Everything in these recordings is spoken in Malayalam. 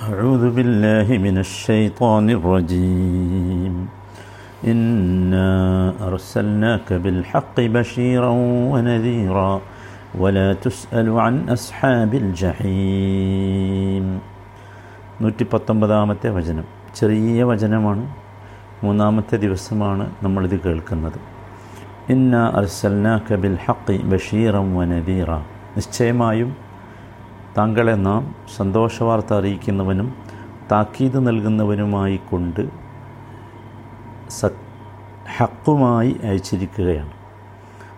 أعوذ بالله من الشيطان الرجيم إنا أرسلناك بالحق بشيرا ونذيرا ولا تسأل عن أصحاب الجحيم നൂറ്റി പത്തൊമ്പതാമത്തെ വചനം ചെറിയ വചനമാണ് മൂന്നാമത്തെ ദിവസമാണ് നമ്മളിത് കേൾക്കുന്നത് ഇന്ന അർസൽനാക ബിൽ ഹഖി ബഷീറം വനദീറ നിശ്ചയമായും താങ്കളെ നാം സന്തോഷവാർത്ത അറിയിക്കുന്നവനും താക്കീത് നൽകുന്നവനുമായി കൊണ്ട് സ ഹക്കുമായി അയച്ചിരിക്കുകയാണ്.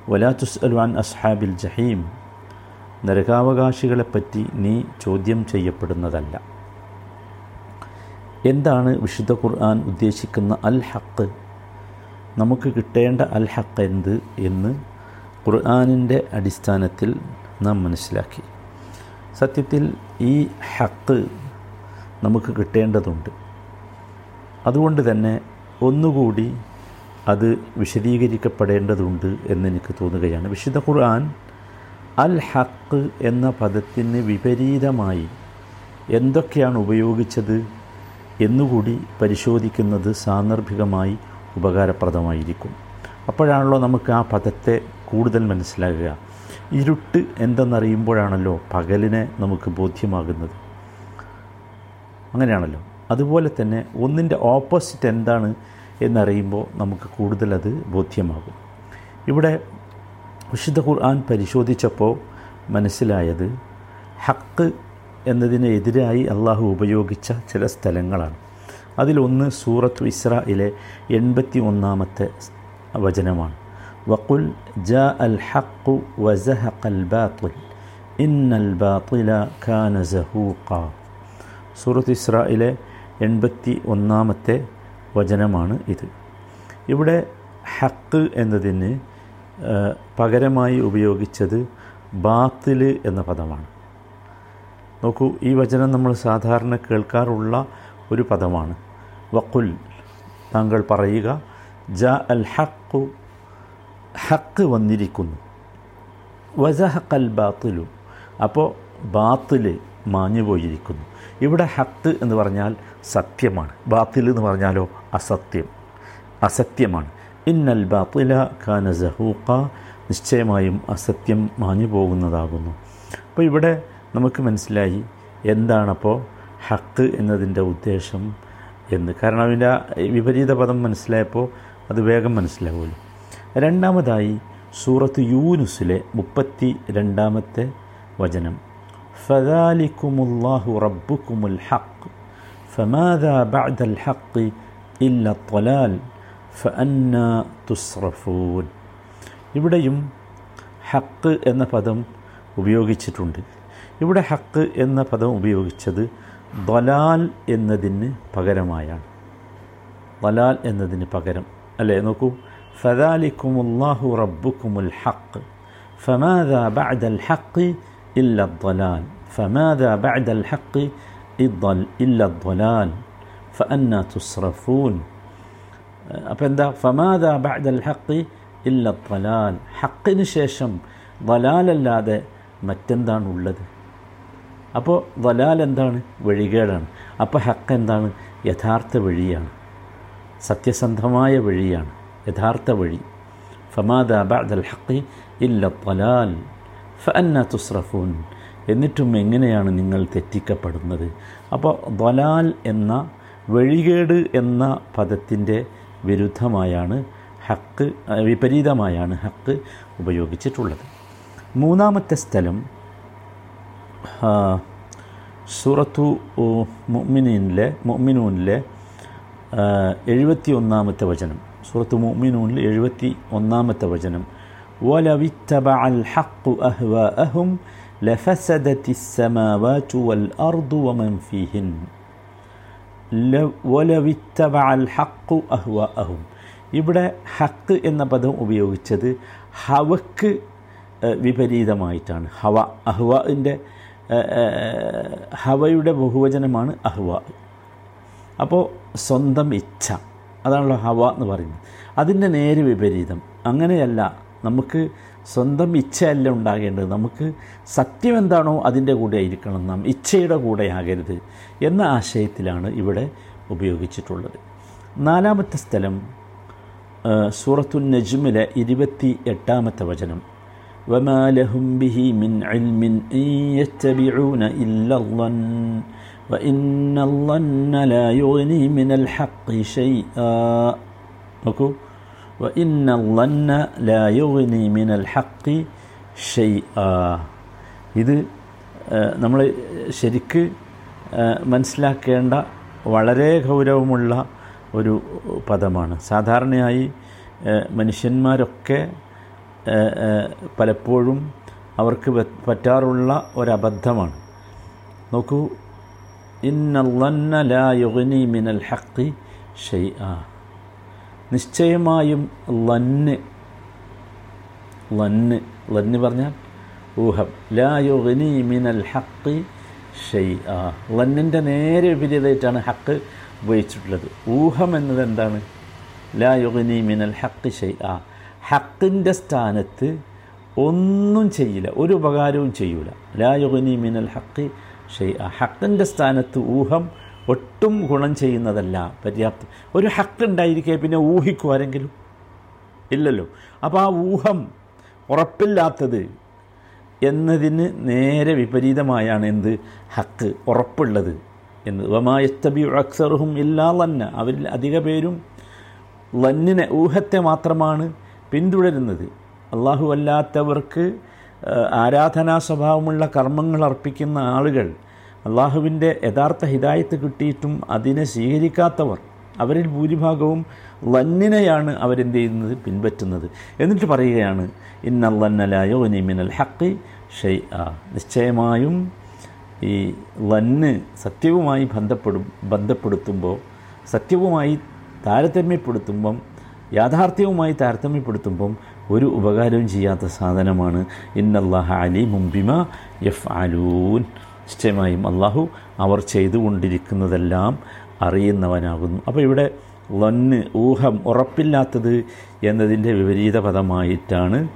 വലാത്തുസ് അൽവാൻ അസ്ഹാബിൽ ജഹീം നരകാവകാശികളെപ്പറ്റി നീ ചോദ്യം ചെയ്യപ്പെടുന്നതല്ല. എന്താണ് വിശുദ്ധ ഖുർആൻ ഉദ്ദേശിക്കുന്ന അൽ ഹക്ക് നമുക്ക് കിട്ടേണ്ട അൽ ഹക്ക് എന്ത് എന്ന് ഖുർആാനിന്റെ അടിസ്ഥാനത്തിൽ നാം മനസ്സിലാക്കി. സത്യത്തിൽ ഈ ഹക്ക് നമുക്ക് കിട്ടേണ്ടതുണ്ട്. അതുകൊണ്ട് തന്നെ ഒന്നുകൂടി അത് വിശദീകരിക്കപ്പെടേണ്ടതുണ്ട് എന്നെനിക്ക് തോന്നുകയാണ്. വിശുദ്ധ ഖുർആൻ അൽ ഹക്ക് എന്ന പദത്തിന് വിപരീതമായി എന്തൊക്കെയാണ് ഉപയോഗിച്ചത് എന്നുകൂടി പരിശോധിക്കുന്നത് സാന്ദർഭികമായി ഉപകാരപ്രദമായിരിക്കും. അപ്പോഴാണല്ലോ നമുക്ക് ആ പദത്തെ കൂടുതൽ മനസ്സിലാകുക. ഇരുട്ട് എന്തെന്നറിയുമ്പോഴാണല്ലോ പകലിനെ നമുക്ക് ബോധ്യമാകുന്നത്. അങ്ങനെയാണല്ലോ. അതുപോലെ തന്നെ ഒന്നിന്റെ ഓപ്പോസിറ്റ് എന്താണ് എന്നറിയുമ്പോൾ നമുക്ക് കൂടുതലത് ബോധ്യമാകും. ഇവിടെ വിശുദ്ധ ഖുർആൻ പരിശോധിച്ചപ്പോൾ മനസ്സിലായത് ഹക്ക് എന്നതിനെതിരായി അള്ളാഹു ഉപയോഗിച്ച ചില സ്ഥലങ്ങളാണ്. അതിലൊന്ന് സൂറത്ത് ഇസ്രയിലെ എൺപത്തി ഒന്നാമത്തെ വചനമാണ്. ജാ അൽ ഹഖു വസഹഖൽ ബാത്തിൽ ഇന്നൽ ബാത്തില കാന സഹൂഖ സൂറത്ത് ഇസ്രായിലെ എൺപത്തി ഒന്നാമത്തെ വചനമാണ് ഇത്. ഇവിടെ ഹക്ക് എന്നതിന് പകരമായി ഉപയോഗിച്ചത് ബാത്തിൽ എന്ന പദമാണ്. നോക്കൂ ഈ വചനം നമ്മൾ സാധാരണ കേൾക്കാറുള്ള ഒരു പദമാണ്. വക്കുൽ താങ്കൾ പറയുക ജ അൽ ഹക്കു ഹക്ക് വന്നിരിക്കുന്നു. വസഹക്കൽ ബാത്തിലു അപ്പോൾ ബാത്തിൽ മാഞ്ഞു പോയിരിക്കുന്നു ഇവിടെ ഹത്ത് എന്ന് പറഞ്ഞാൽ സത്യമാണ്. ബാത്തിൽ എന്ന് പറഞ്ഞാലോ അസത്യം. അസത്യമാണ്. ഇന്നൽ ബാത്തില ഖാന സഹൂക്ക നിശ്ചയമായും അസത്യം മാഞ്ഞു പോകുന്നതാകുന്നു അപ്പോൾ ഇവിടെ നമുക്ക് മനസ്സിലായി എന്താണപ്പോൾ ഹക്ക് എന്നതിന്റെ ഉദ്ദേശം എന്ന്. കാരണം അതിന്റെ വിപരീത പദം മനസ്സിലായപ്പോൾ അത് വേഗം മനസ്സിലാവുമല്ലോ. രണ്ടാമതായി സൂറത്ത് യൂനുസിലെ മുപ്പത്തി രണ്ടാമത്തെ വചനം. ഫദാലിക്കുമുല്ലാഹു റബ്ബുക്കുമുൽ ഹഖ്. ഫമാദാ ബഅദൽ ഹഖ് ഇല്ല ത്വലാൽ. ഫഅന്ന തുസ്റഫൂൻ. ഇവിടെയും ഹക്ക് എന്ന പദം ഉപയോഗിച്ചിട്ടുണ്ട്. ഇവിടെ ഹക്ക് എന്ന പദം ഉപയോഗിച്ചത് ദലാൽ എന്നതിന് പകരമായാണ്. ദലാൽ എന്നതിന് പകരം. അല്ലേ? നോക്കൂ. ഫദാലിക്കുമുല്ലാഹു റബ്ബുക്കുമുൽ ഹക്ക് ഫമാദ ബഅദൽ ഹക്ക് ഇല്ല ദലാൽ ഫമാദ ബഅദൽ ഹക്ക് ഇല്ല ദലാൽ ഫഅന്ന തുസ്റഫൂൻ അപ്പോൾ എന്താ ഫമാദ ബഅദൽ ഹക്ക് ഇല്ല ദലാൽ ഹക്കിന് ശേഷം ദലാലല്ലാതെ മറ്റെന്താണ് ഉള്ളത്? അപ്പോൾ ദലാൽ എന്താണ്? വഴികേടാണ്. അപ്പോൾ ഹക്ക് എന്താണ്? യഥാർത്ഥ വഴിയാണ്. സത്യസന്ധമായ വഴിയാണ്. യഥാർത്ഥ വഴി. ഫമാദ ബഅദൽ ഹക്കി ഇല്ല ദലാൽ ഫഅന്ന തുസ്രഫൂൻ എന്നിട്ടും എങ്ങനെയാണ് നിങ്ങൾ തെറ്റിക്കപ്പെടുന്നത്? അപ്പോൾ ദലാൽ എന്ന വഴികേട് എന്ന പദത്തിന്റെ വിരുദ്ധമായാണ് ഹക്ക് വിപരീതമായാണ് ഹക്ക് ഉപയോഗിച്ചിട്ടുള്ളത്. മൂന്നാമത്തെ സ്ഥലം സൂറത്തു മുഅ്മിനീനിലെ മുഅ്മിനൂനിലെ എഴുപത്തി ഒന്നാമത്തെ വചനം. സൂറത്ത് മുഅ്മിനൂനിൽ എഴുപത്തി ഒന്നാമത്തെ വചനം ولو اتبع الحق أهواءهم لفسدت السماوات والأرض ومن فيهن ولو اتبع الحق أهواءهم ഇവിടെ ഹക്ക് എന്ന പദം ഉപയോഗിച്ചത് ഹവക്ക് വിപരീതമായിട്ടാണ് ഹവ അഹ്വാൻ്റെ ഹവയുടെ ബഹുവചനമാണ് അഹ്വ അപ്പോൾ സ്വന്തം ഇച്ഛ അതാണല്ലോ ഹവ എന്ന് പറയുന്നത് അതിൻ്റെ നേര് വിപരീതം അങ്ങനെയല്ല നമുക്ക് സ്വന്തം ഇച്ഛയല്ല ഉണ്ടാകേണ്ടത് നമുക്ക് സത്യം എന്താണോ അതിൻ്റെ കൂടെ ആയിരിക്കണം നാം ഇച്ഛയുടെ കൂടെ ആകരുത് എന്ന ആശയത്തിലാണ് ഇവിടെ ഉപയോഗിച്ചിട്ടുള്ളത് നാലാമത്തെ സ്ഥലം സൂറത്തു നജ്മിലെ ഇരുപത്തി എട്ടാമത്തെ വചനം وما لهم به من علم إن يتبعون إلا الظن وإن الظن لا يغني من الحق شيئا നോക്കൂ وإن الظن لا يغني من الحق شيئا ഇത് നമ്മൾ ശരിക്ക് മനസ്സിലാക്കേണ്ട വളരെ ഗൗരവമുള്ള ഒരു പദമാണ് സാധാരണയായി മനുഷ്യന്മാരൊക്കെ പലപ്പോഴും അവർക്ക് പറ്റാറുള്ള ഒരബദ്ധമാണ് നോക്കൂ മിനൽ ഹക്കി നിശ്ചയമായും ലന്ന് ലന്ന് ലന്ന് പറഞ്ഞാൽ ഊഹം. ലാ യുഗ്നി മിനൽ ഹക്കി ആ ലന്നിന്റെ നേരെ വിപരീതമായിട്ടാണ് ഹക്ക് ഉപയോഗിച്ചിട്ടുള്ളത്. ഊഹം എന്നത് എന്താണ്? ലാ മിനൽ മിനൽ ഷെയ് ആ ഹക്കിന്റെ സ്ഥാനത്ത് ഒന്നും ചെയ്യില്ല ഒരു ഉപകാരവും ചെയ്യൂല. ലാ യുഗ്നി മിനൽ ഹക്കി ഷെയ്ആ ഹക്കിന്റെ സ്ഥാനത്ത് ഊഹം ഒട്ടും ഗുണം ചെയ്യുന്നതല്ല. പര്യാപ്തം ഒരു ഹക്ക് ഉണ്ടായിരിക്കെ പിന്നെ ഊഹിക്കും ആരെങ്കിലും? ഇല്ലല്ലോ. അപ്പോൾ ആ ഊഹം ഉറപ്പില്ലാത്തത് എന്നതിന് നേരെ വിപരീതമായാണ് എന്ത്? ഹക്ക് ഉറപ്പുള്ളത് എന്ന്. വമായത്തബി അക്സറുഹും ഇല്ലാ ലന്ന അവരിൽ അധിക പേരും ലന്നിനെ ഊഹത്തെ മാത്രമാണ് പിന്തുടരുന്നത്. അള്ളാഹു അല്ലാത്തവർക്ക് ആരാധനാ സ്വഭാവമുള്ള കർമ്മങ്ങൾ അർപ്പിക്കുന്ന ആളുകൾ അള്ളാഹുവിന്റെ യഥാർത്ഥ ഹിതായത്ത് കിട്ടിയിട്ടും അതിനെ സ്വീകരിക്കാത്തവർ അവരിൽ ഭൂരിഭാഗവും ലന്നിനെയാണ് അവരെന്ത് ചെയ്യുന്നത്? പിൻപറ്റുന്നത്. എന്നിട്ട് പറയുകയാണ് ഇന്നല്ലന്നലായോ നിമിനൽ ഹക്കി ഷെയ് ആ നിശ്ചയമായും ഈ ലന്ന് സത്യവുമായി ബന്ധപ്പെടും ബന്ധപ്പെടുത്തുമ്പോൾ സത്യവുമായി താരതമ്യപ്പെടുത്തുമ്പം യാഥാർത്ഥ്യവുമായി താരതമ്യപ്പെടുത്തുമ്പം ഒരു ഉപകാരവും ചെയ്യാത്ത സാധനമാണ്. ഇന്നല്ലാഹ അലി മുംബിമ എഫ് അലൂൻ നിശ്ചയമായും അള്ളാഹു അവർ ചെയ്തുകൊണ്ടിരിക്കുന്നതെല്ലാം അറിയുന്നവനാകുന്നു. അപ്പോൾ ഇവിടെ ലൊന്ന് ഊഹം ഉറപ്പില്ലാത്തത് എന്നതിന്റെ വിപരീത പദമായിട്ടാണ്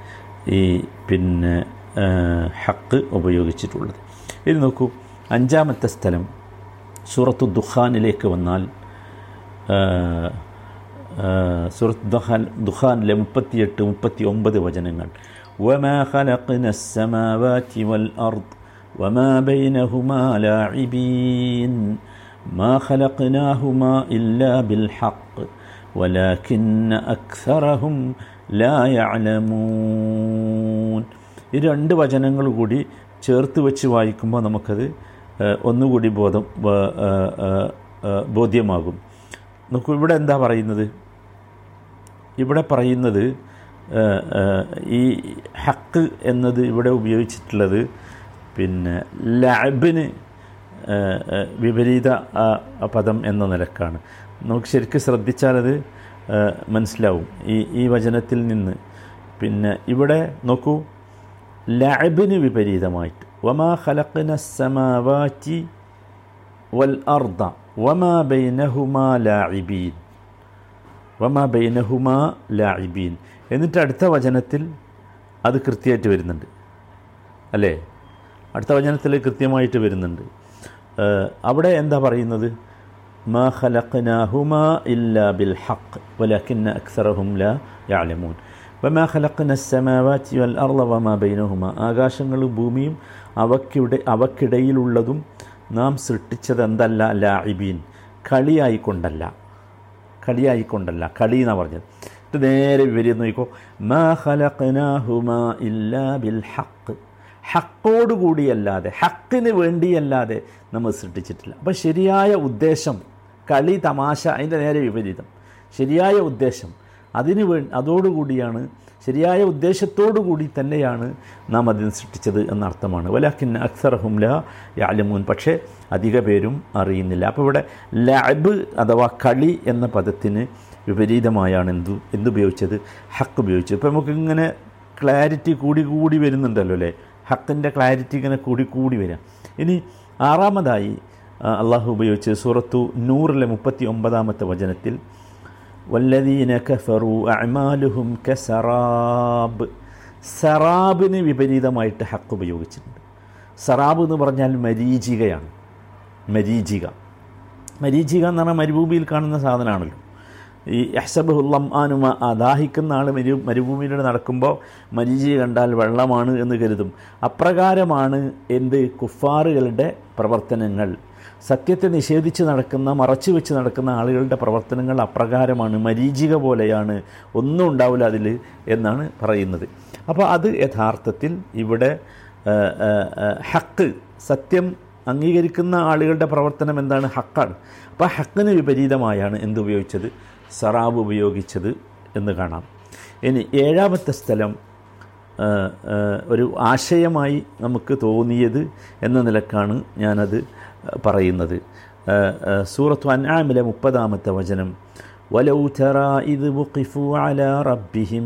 ഈ പിന്നെ ഹക്ക് ഉപയോഗിച്ചിട്ടുള്ളത്. ഇനി നോക്കൂ. അഞ്ചാമത്തെ സ്ഥലം സൂറത്തു ദുഖാനിലേക്ക് വന്നാൽ സൂറത്ത് ദുഹാൻ ദുഖാനിലെ മുപ്പത്തിയെട്ട് മുപ്പത്തി ഒമ്പത് വചനങ്ങൾ وما خلقنا السماوات والأرض وما بينهما لاعبين ما خلقناهما إلا بالحق ولكن أكثرهم لا يعلمون ഈ രണ്ട് വചനങ്ങൾ കൂടി ചേർത്ത് വെച്ച് വായിക്കുമ്പോൾ നമുക്കത് ഒന്നുകൂടി ബോധം ബോധ്യമാകും നോക്കൂ ഇവിടെ എന്താ പറയുന്നത് ഇവിടെ പറയുന്നത് ഈ ഹക്ക് എന്നത് ഇവിടെ ഉപയോഗിച്ചിട്ടുള്ളത് പിന്നെ ലാബിന് വിപരീത പദം എന്ന നിലക്കാണ്. നമുക്ക് ശരിക്കും ശ്രദ്ധിച്ചാലത് മനസ്സിലാവും. ഈ ഈ വചനത്തിൽ നിന്ന്. പിന്നെ ഇവിടെ നോക്കൂ. ലാബിന് വിപരീതമായിട്ട്. വമാ ഹലക്കന സമാവാറ്റി വൽ അർദ. വമാ ബൈനഹുമാ ലാഇബീൻ. വമാ ബൈനഹുമാ ലാഇബീൻ. എന്നിട്ട് അടുത്ത വചനത്തിൽ അത് കൃത്യമായിട്ട് വരുന്നുണ്ട്. അല്ലേ? അടുത്ത വചനത്തിൽ കൃത്യമായിട്ട് വരുന്നുണ്ട്. അവിടെ എന്താ പറയുന്നത്? മാ ഖലഖ്നാഹുമാ ഇല്ലാ ബിൽ ഹഖ് വലക്കിന്ന അക്സറഹും ലാ യഅലമൂൻ വമാ ഖലഖ്ന സമാവാറ്റി വൽ അർള വമാ ബൈനഹുമാ. ആകാശങ്ങളും ഭൂമിയും അവക്കിടെ അവക്കിടയിലുള്ളതും നാം സൃഷ്ടിച്ചത് എന്തല്ല ലാഇബീൻ. കളിയായിക്കൊണ്ടല്ല. കളിയായിക്കൊണ്ടല്ല കളി എന്നാണ് പറഞ്ഞത്. ഇത് നേരെ വിവരം നോക്കോ മാ ഖലഖനാഹുമാ ഇല്ലാ ബിൽ ഹഖ്. ഹക്കോടുകൂടിയല്ലാതെ ഹക്കിന് വേണ്ടിയല്ലാതെ നമ്മൾ സൃഷ്ടിച്ചിട്ടില്ല. അപ്പോൾ ശരിയായ ഉദ്ദേശം കളി തമാശ അതിന്റെ നേരെ വിപരീതം. ശരിയായ ഉദ്ദേശം അതിന് വേ അതോടുകൂടിയാണ് ശരിയായ ഉദ്ദേശത്തോടു കൂടി തന്നെയാണ് നാം അതിന് സൃഷ്ടിച്ചത് എന്നർത്ഥമാണ്. വലാഖിൻ അക്സറഹും ല യാലമൂൻ. പക്ഷേ അധിക പേരും അറിയുന്നില്ല. അപ്പോൾ ഇവിടെ ലാബ് അഥവാ കളി എന്ന പദത്തിന് വിപരീതമായാണ് എന്തു എന്തുപയോഗിച്ചത്? ഹക്ക് ഉപയോഗിച്ചത് ഇപ്പോൾ നമുക്കിങ്ങനെ ക്ലാരിറ്റി കൂടി കൂടി വരുന്നുണ്ടല്ലോ അല്ലേ? ഹക്കിന്റെ ക്ലാരിറ്റി ഇങ്ങനെ കൂടി കൂടി വരാം. ഇനി ആറാമതായി അള്ളാഹു ഉപയോഗിച്ച് സൂറത്തു നൂറിലെ മുപ്പത്തി ഒമ്പതാമത്തെ വചനത്തിൽ വല്ലദീന കഫറു അഅമാലുഹും കസറാബ് സറാബിന് വിപരീതമായിട്ട് ഹക്ക് ഉപയോഗിച്ചിട്ടുണ്ട്. സറാബ് എന്ന് പറഞ്ഞാൽ മരീചികയാണ്. മരീചിക. മരീചിക എന്ന് പറഞ്ഞാൽ മരുഭൂമിയിൽ കാണുന്ന സാധനമാണല്ലോ. ഈ അഹ്സബുല്ലം ആനുമ ദാഹിക്കുന്ന ആൾ മരു മരുഭൂമിയിലൂടെ നടക്കുമ്പോൾ മരീചിക കണ്ടാൽ വെള്ളമാണ് എന്ന് കരുതും. അപ്രകാരമാണ് എന്ത്? കുഫാറുകളുടെ പ്രവർത്തനങ്ങൾ. സത്യത്തെ നിഷേധിച്ച് നടക്കുന്ന മറച്ചു വെച്ച് നടക്കുന്ന ആളുകളുടെ പ്രവർത്തനങ്ങൾ അപ്രകാരമാണ് മരീചിക പോലെയാണ് ഒന്നും ഉണ്ടാവില്ല അതിൽ എന്നാണ് പറയുന്നത്. അപ്പോൾ അത് യഥാർത്ഥത്തിൽ ഇവിടെ ഹക്ക് സത്യം അംഗീകരിക്കുന്ന ആളുകളുടെ പ്രവർത്തനം എന്താണ്? ഹക്കാണ്. അപ്പോൾ ഹക്കിന് വിപരീതമായാണ് എന്തുപയോഗിച്ചത് സറാബ് ഉപയോഗിച്ചത് എന്ന് കാണാം. ഇനി ഏഴാമത്തെ സ്ഥലം ഒരു ആശയമായി നമുക്ക് തോന്നിയത് എന്ന നിലക്കാണ് ഞാനത് പറയുന്നത് സൂറത്ത് അൻആമിലെ മുപ്പതാമത്തെ വചനം വലൗ ترى إذ وقفوا على ربهم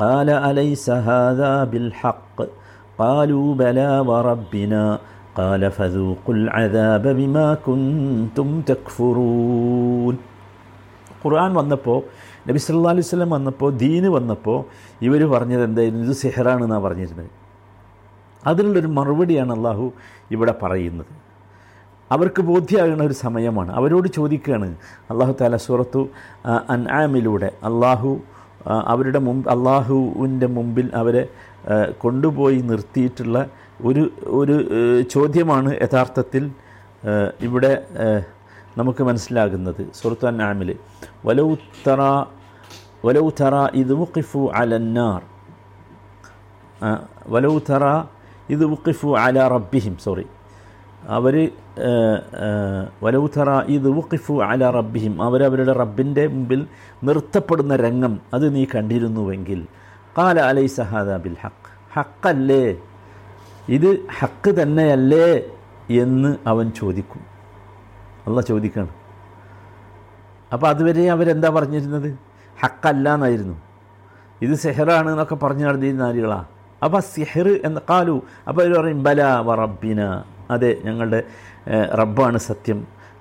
قال أليس هذا بالحق قالوا بلى وربنا قال فذوقوا العذاب بما كنتم تكفرون ഖുർആൻ വന്നപ്പോൾ നബി സല്ലാ അലൈഹി സ്വലം വന്നപ്പോൾ ദീന് വന്നപ്പോൾ ഇവർ പറഞ്ഞത് എന്തായിരുന്നു ഇത് സെഹറാണെന്നാണ് പറഞ്ഞിരുന്നത് അതിനുള്ളൊരു മറുപടിയാണ് അള്ളാഹു ഇവിടെ പറയുന്നത് അവർക്ക് ബോധ്യമാകുന്ന ഒരു സമയമാണ്. അവരോട് ചോദിക്കുകയാണ്. അള്ളാഹു താല സൂറത്തു അൻആമിലൂടെ അള്ളാഹു അവരുടെ മുമ്പ് അള്ളാഹുവിന്റെ മുമ്പിൽ അവരെ കൊണ്ടുപോയി നിർത്തിയിട്ടുള്ള ഒരു ഒരു ചോദ്യമാണ് യഥാർത്ഥത്തിൽ ഇവിടെ നമുക്ക് മനസ്സിലാകുന്നത് സുഹൃത്തു അന്നാമിൽ വലൗ തറ വലൗ തറ ഇത് മുഖിഫു അലന്നാർ വലൗ തറ ഇത് മുഖിഫു അല റബ്ബിഹിം സോറി. അവർ വലൗ തറ ഇത് വുക്കിഫു അല റബ്ബിഹിം. അവരവരുടെ റബ്ബിന്റെ മുമ്പിൽ നിർത്തപ്പെടുന്ന രംഗം അത് നീ കണ്ടിരുന്നുവെങ്കിൽ. കാല അലൈ സഹാദ ബിൽ ഹക്ക് ഹക്കല്ലേ ഇത് ഹക്ക് തന്നെയല്ലേ എന്ന് അവൻ ചോദിക്കും. അല്ല ചോദിക്കണം. അപ്പോൾ അതുവരെ അവരെന്താ പറഞ്ഞിരുന്നത്? ഹക്കല്ല എന്നായിരുന്നു ഇത് സെഹറാണ് എന്നൊക്കെ പറഞ്ഞു നടന്നിരുന്ന ആളുകളാ. അപ്പോൾ സിഹർ എന്ന് കാലു അപ്പോൾ അവർ പറയും ബല വ റബ്ബിന. അതെ ഞങ്ങളുടെ റബ്ബാണ് സത്യം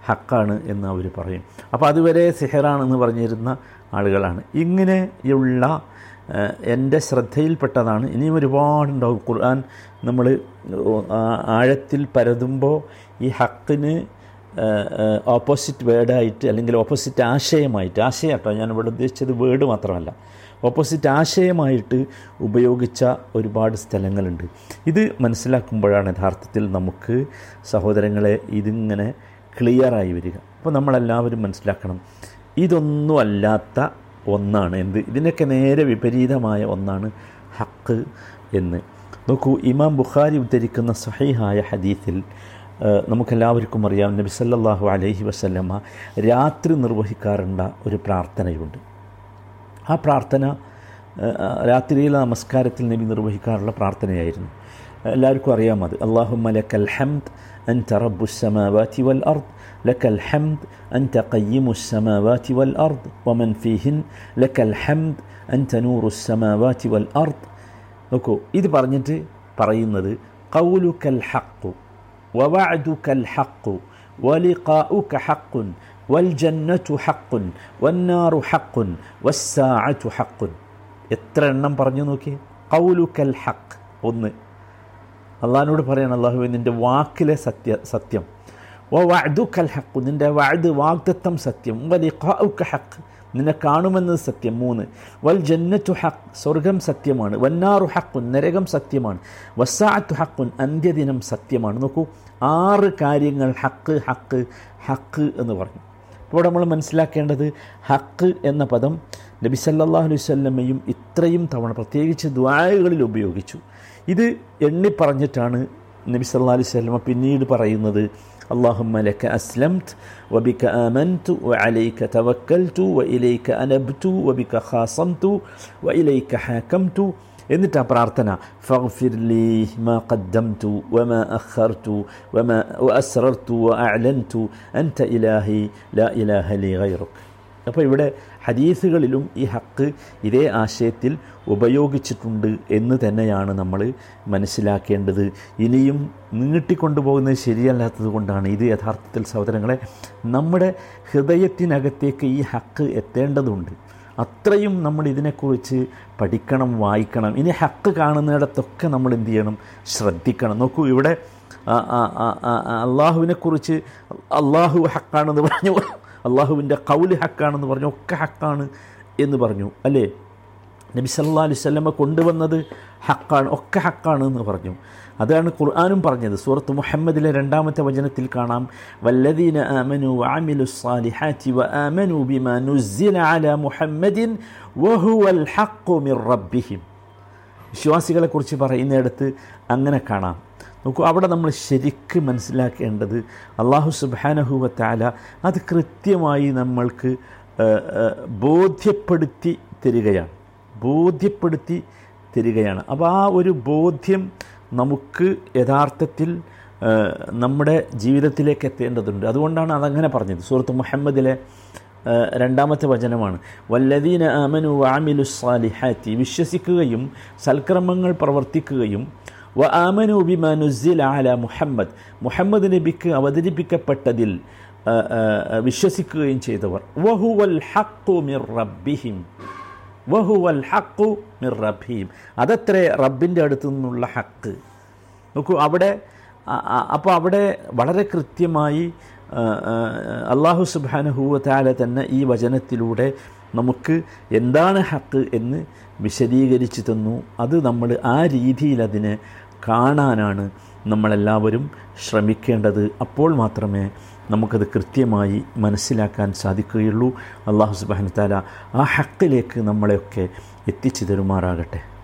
ഹക്കാണ് എന്ന് അവർ പറയും. അപ്പോൾ അതുവരെ സിഹറാണെന്ന് പറഞ്ഞിരുന്ന ആളുകളാണ്. ഇങ്ങനെയുള്ള എന്റെ ശ്രദ്ധയിൽപ്പെട്ടതാണ്. ഇനിയും ഒരുപാടുണ്ടാവും. ഖുർആൻ നമ്മൾ ആഴത്തിൽ പരതുമ്പോൾ ഈ ഹക്കിന് ഓപ്പോസിറ്റ് വേർഡായിട്ട് അല്ലെങ്കിൽ ഓപ്പോസിറ്റ് ആശയമായിട്ട് ആശയം കേട്ടോ ഞാൻ ഇവിടെ ഉദ്ദേശിച്ചത് വേർഡ് മാത്രമല്ല. ഓപ്പോസിറ്റ് ആശയമായിട്ട് ഉപയോഗിച്ച ഒരുപാട് സ്ഥലങ്ങളുണ്ട്. ഇത് മനസ്സിലാക്കുമ്പോഴാണ് യഥാർത്ഥത്തിൽ നമുക്ക് സഹോദരങ്ങളെ ഇതിങ്ങനെ ക്ലിയറായി വരിക. അപ്പോൾ നമ്മളെല്ലാവരും മനസ്സിലാക്കണം ഇതൊന്നും അല്ലാത്ത ഒന്നാണ് എന്ത്? ഇതിനൊക്കെ നേരെ വിപരീതമായ ഒന്നാണ് ഹക്ക് എന്ന്. നോക്കൂ ഇമാം ബുഖാരി ഉദ്ധരിക്കുന്ന സഹിഹായ ഹദീത്തിൽ നമുക്കെല്ലാവർക്കും അറിയാം നബി സല്ലാഹു അലൈഹി വസല്ലമ്മ രാത്രി നിർവഹിക്കാറുണ്ട ഒരു പ്രാർത്ഥനയുണ്ട്. ആ പ്രാർത്ഥന രാത്രിയിലെ നമസ്കാരത്തിൽ നബി നിർവഹിക്കാറുള്ള പ്രാർത്ഥനയായിരുന്നു എല്ലാവർക്കും അറിയാം അത് അള്ളാഹു മലക്കൽ ഹംദ് أنت رب السماوات والأرض لك الحمد أنت قيم السماوات والأرض ومن فيهن لك الحمد أنت نور السماوات والأرض നോക്കൂ ഇത് പറഞ്ഞിട്ട് പറയുന്നത് കൗലുക്കൽ ഹക്കു ووعدك الحق ولقاؤك حق വൽജന്നു ഹക്കുൻ വന്നാറു ഹക്കുൻ വസ്സാഅു ഹക്കുൻ എത്ര എണ്ണം പറഞ്ഞു നോക്കി കൗലുക്കൽ ഹക്ക് ഒന്ന്. അള്ളഹാനോട് പറയാൻ അള്ളാഹുവെ നിന്റെ വാക്കിലെ സത്യ സത്യം. ഓ വഅദുക്കൽ ഹക്കു നിന്റെ വഅദ് വാഗ്ദത്തം സത്യം. വലിഖാഉക്ക ഹക്ക് നിന്നെ കാണുമെന്നത് സത്യം. മൂന്ന്. വൽ ജന്നത്തു ഹക്ക് സ്വർഗം സത്യമാണ്. വന്നാറു ഹക്കുൻ നരകം സത്യമാണ്. വസാഅത്തു ഹക്കുൻ അന്ത്യദിനം സത്യമാണ്. നോക്കൂ ആറ് കാര്യങ്ങൾ ഹക്ക് ഹക്ക് ഹക്ക് എന്ന് പറഞ്ഞു. ഇപ്പോൾ നമ്മൾ മനസ്സിലാക്കേണ്ടത് ഹക്ക് എന്ന പദം നബി സല്ലാഹു അലൈഹി സ്വല്ലമ്മയും ഇത്രയും തവണ പ്രത്യേകിച്ച് ദ്വായകളിൽ ഉപയോഗിച്ചു. ഇത് എണ്ണി പറഞ്ഞിട്ടാണ് നബി സല്ലാ അലൈഹി സ്വല്ലമ്മ പിന്നീട് പറയുന്നത് അള്ളാഹുമ്മ ലക അസ്ലംത് വബിക ആമൻതു വ അലൈക തവക്കൽതു വ ഇലൈക അനബ്തു വബിക ഖാസംതു വ ഇലൈക ഹാക്കംതു എന്നിട്ട് ആ പ്രാർത്ഥന മാ ഖദ്ദംതു വമാ അഖർതു വമാ അസ്റർതു അൻത ഇലാഹി ലാ ഇലാഹ അപ്പോൾ ഇവിടെ ഹദീസുകളിലും ഈ ഹക്ക് ഇതേ ആശയത്തിൽ ഉപയോഗിച്ചിട്ടുണ്ട് എന്ന് തന്നെയാണ് നമ്മൾ മനസ്സിലാക്കേണ്ടത്. ഇനിയും നീട്ടിക്കൊണ്ടുപോകുന്നത് ശരിയല്ലാത്തത് കൊണ്ടാണ്. ഇത് യഥാർത്ഥത്തിൽ സഹോദരങ്ങളെ നമ്മുടെ ഹൃദയത്തിനകത്തേക്ക് ഈ ഹക്ക് എത്തേണ്ടതുണ്ട്. അത്രയും നമ്മൾ ഇതിനെക്കുറിച്ച് പഠിക്കണം വായിക്കണം. ഇനി ഹക്ക് കാണുന്നിടത്തൊക്കെ നമ്മൾ എന്ത് ചെയ്യണം? ശ്രദ്ധിക്കണം. നോക്കൂ ഇവിടെ അള്ളാഹുവിനെക്കുറിച്ച് അള്ളാഹു ഹക്കാണെന്ന് പറഞ്ഞു. അള്ളാഹുവിന്റെ കൗൽ ഹക്കാണെന്ന് പറഞ്ഞു. ഒക്കെ ഹക്കാണ് എന്ന് പറഞ്ഞു അല്ലേ? നബി സല്ലാ അലൈഹി സ്വല്ലമ്മ കൊണ്ടുവന്നത് ഹക്കാണ് ഒക്കെ ഹക്കാണ് എന്ന് പറഞ്ഞു. അതാണ് ഖുർആാനും പറഞ്ഞത്. സൂറത്ത് മുഹമ്മദിലെ രണ്ടാമത്തെ വചനത്തിൽ കാണാം വല്ലദീന ആമനു വഅമിലു സ്സാലിഹാത്തി വആമനു ബിമാ നുസ്സില അലാ മുഹമ്മദിൻ വഹുവൽ ഹഖ്ഖു മിർ റബ്ബിഹിം. വിശ്വാസികളെക്കുറിച്ച് പറയുന്നിടത്ത് അങ്ങനെ കാണാം. നോക്കൂ അവിടെ നമ്മൾ ശരിക്ക് മനസ്സിലാക്കേണ്ടത് അള്ളാഹു സുബാനഹുവത്താല അത് കൃത്യമായി നമ്മൾക്ക് ബോധ്യപ്പെടുത്തി തരികയാണ്. ബോധ്യപ്പെടുത്തി തരികയാണ്. അപ്പോൾ ആ ഒരു ബോധ്യം നമുക്ക് യഥാർത്ഥത്തിൽ നമ്മുടെ ജീവിതത്തിലേക്ക് എത്തേണ്ടതുണ്ട്. അതുകൊണ്ടാണ് അതങ്ങനെ പറഞ്ഞത്. സുഹൃത്ത് മുഹമ്മദിലെ രണ്ടാമത്തെ വചനമാണ്. വല്ലദീന അമനു വാമിലു സാലിഹാത്തി വിശ്വസിക്കുകയും സൽക്രമങ്ങൾ പ്രവർത്തിക്കുകയും വ ആമനു ബിമാ നുസിൽ ആല മുഹമ്മദ് മുഹമ്മദ് നബിക്ക് അവതരിപ്പിക്കപ്പെട്ടതിൽ വിശ്വസിക്കുകയും ചെയ്തവർ. വഹുവൽ ഹക്കു മിർ റബ്ബിഹിം വഹുവൽ ഹക്കു മിർ റബീം. അതത്രേ റബ്ബിന്റെ അടുത്തു നിന്നുള്ള ഹക്ക് നോക്കൂ അവിടെ അപ്പോൾ അവിടെ വളരെ കൃത്യമായി അള്ളാഹു സുബാനഹൂവത്താല തന്നെ ഈ വചനത്തിലൂടെ നമുക്ക് എന്താണ് ഹക്ക് എന്ന് വിശദീകരിച്ചു തന്നു. അത് നമ്മൾ ആ രീതിയിൽ അതിനെ കാണാനാണ് നമ്മളെല്ലാവരും ശ്രമിക്കേണ്ടത്. അപ്പോൾ മാത്രമേ നമുക്കത് കൃത്യമായി മനസ്സിലാക്കാൻ സാധിക്കുകയുള്ളൂ. അള്ളാഹു സുബാൻ താല ആ ഹക്കിലേക്ക് നമ്മളെയൊക്കെ എത്തിച്ചു തരുമാറാകട്ടെ.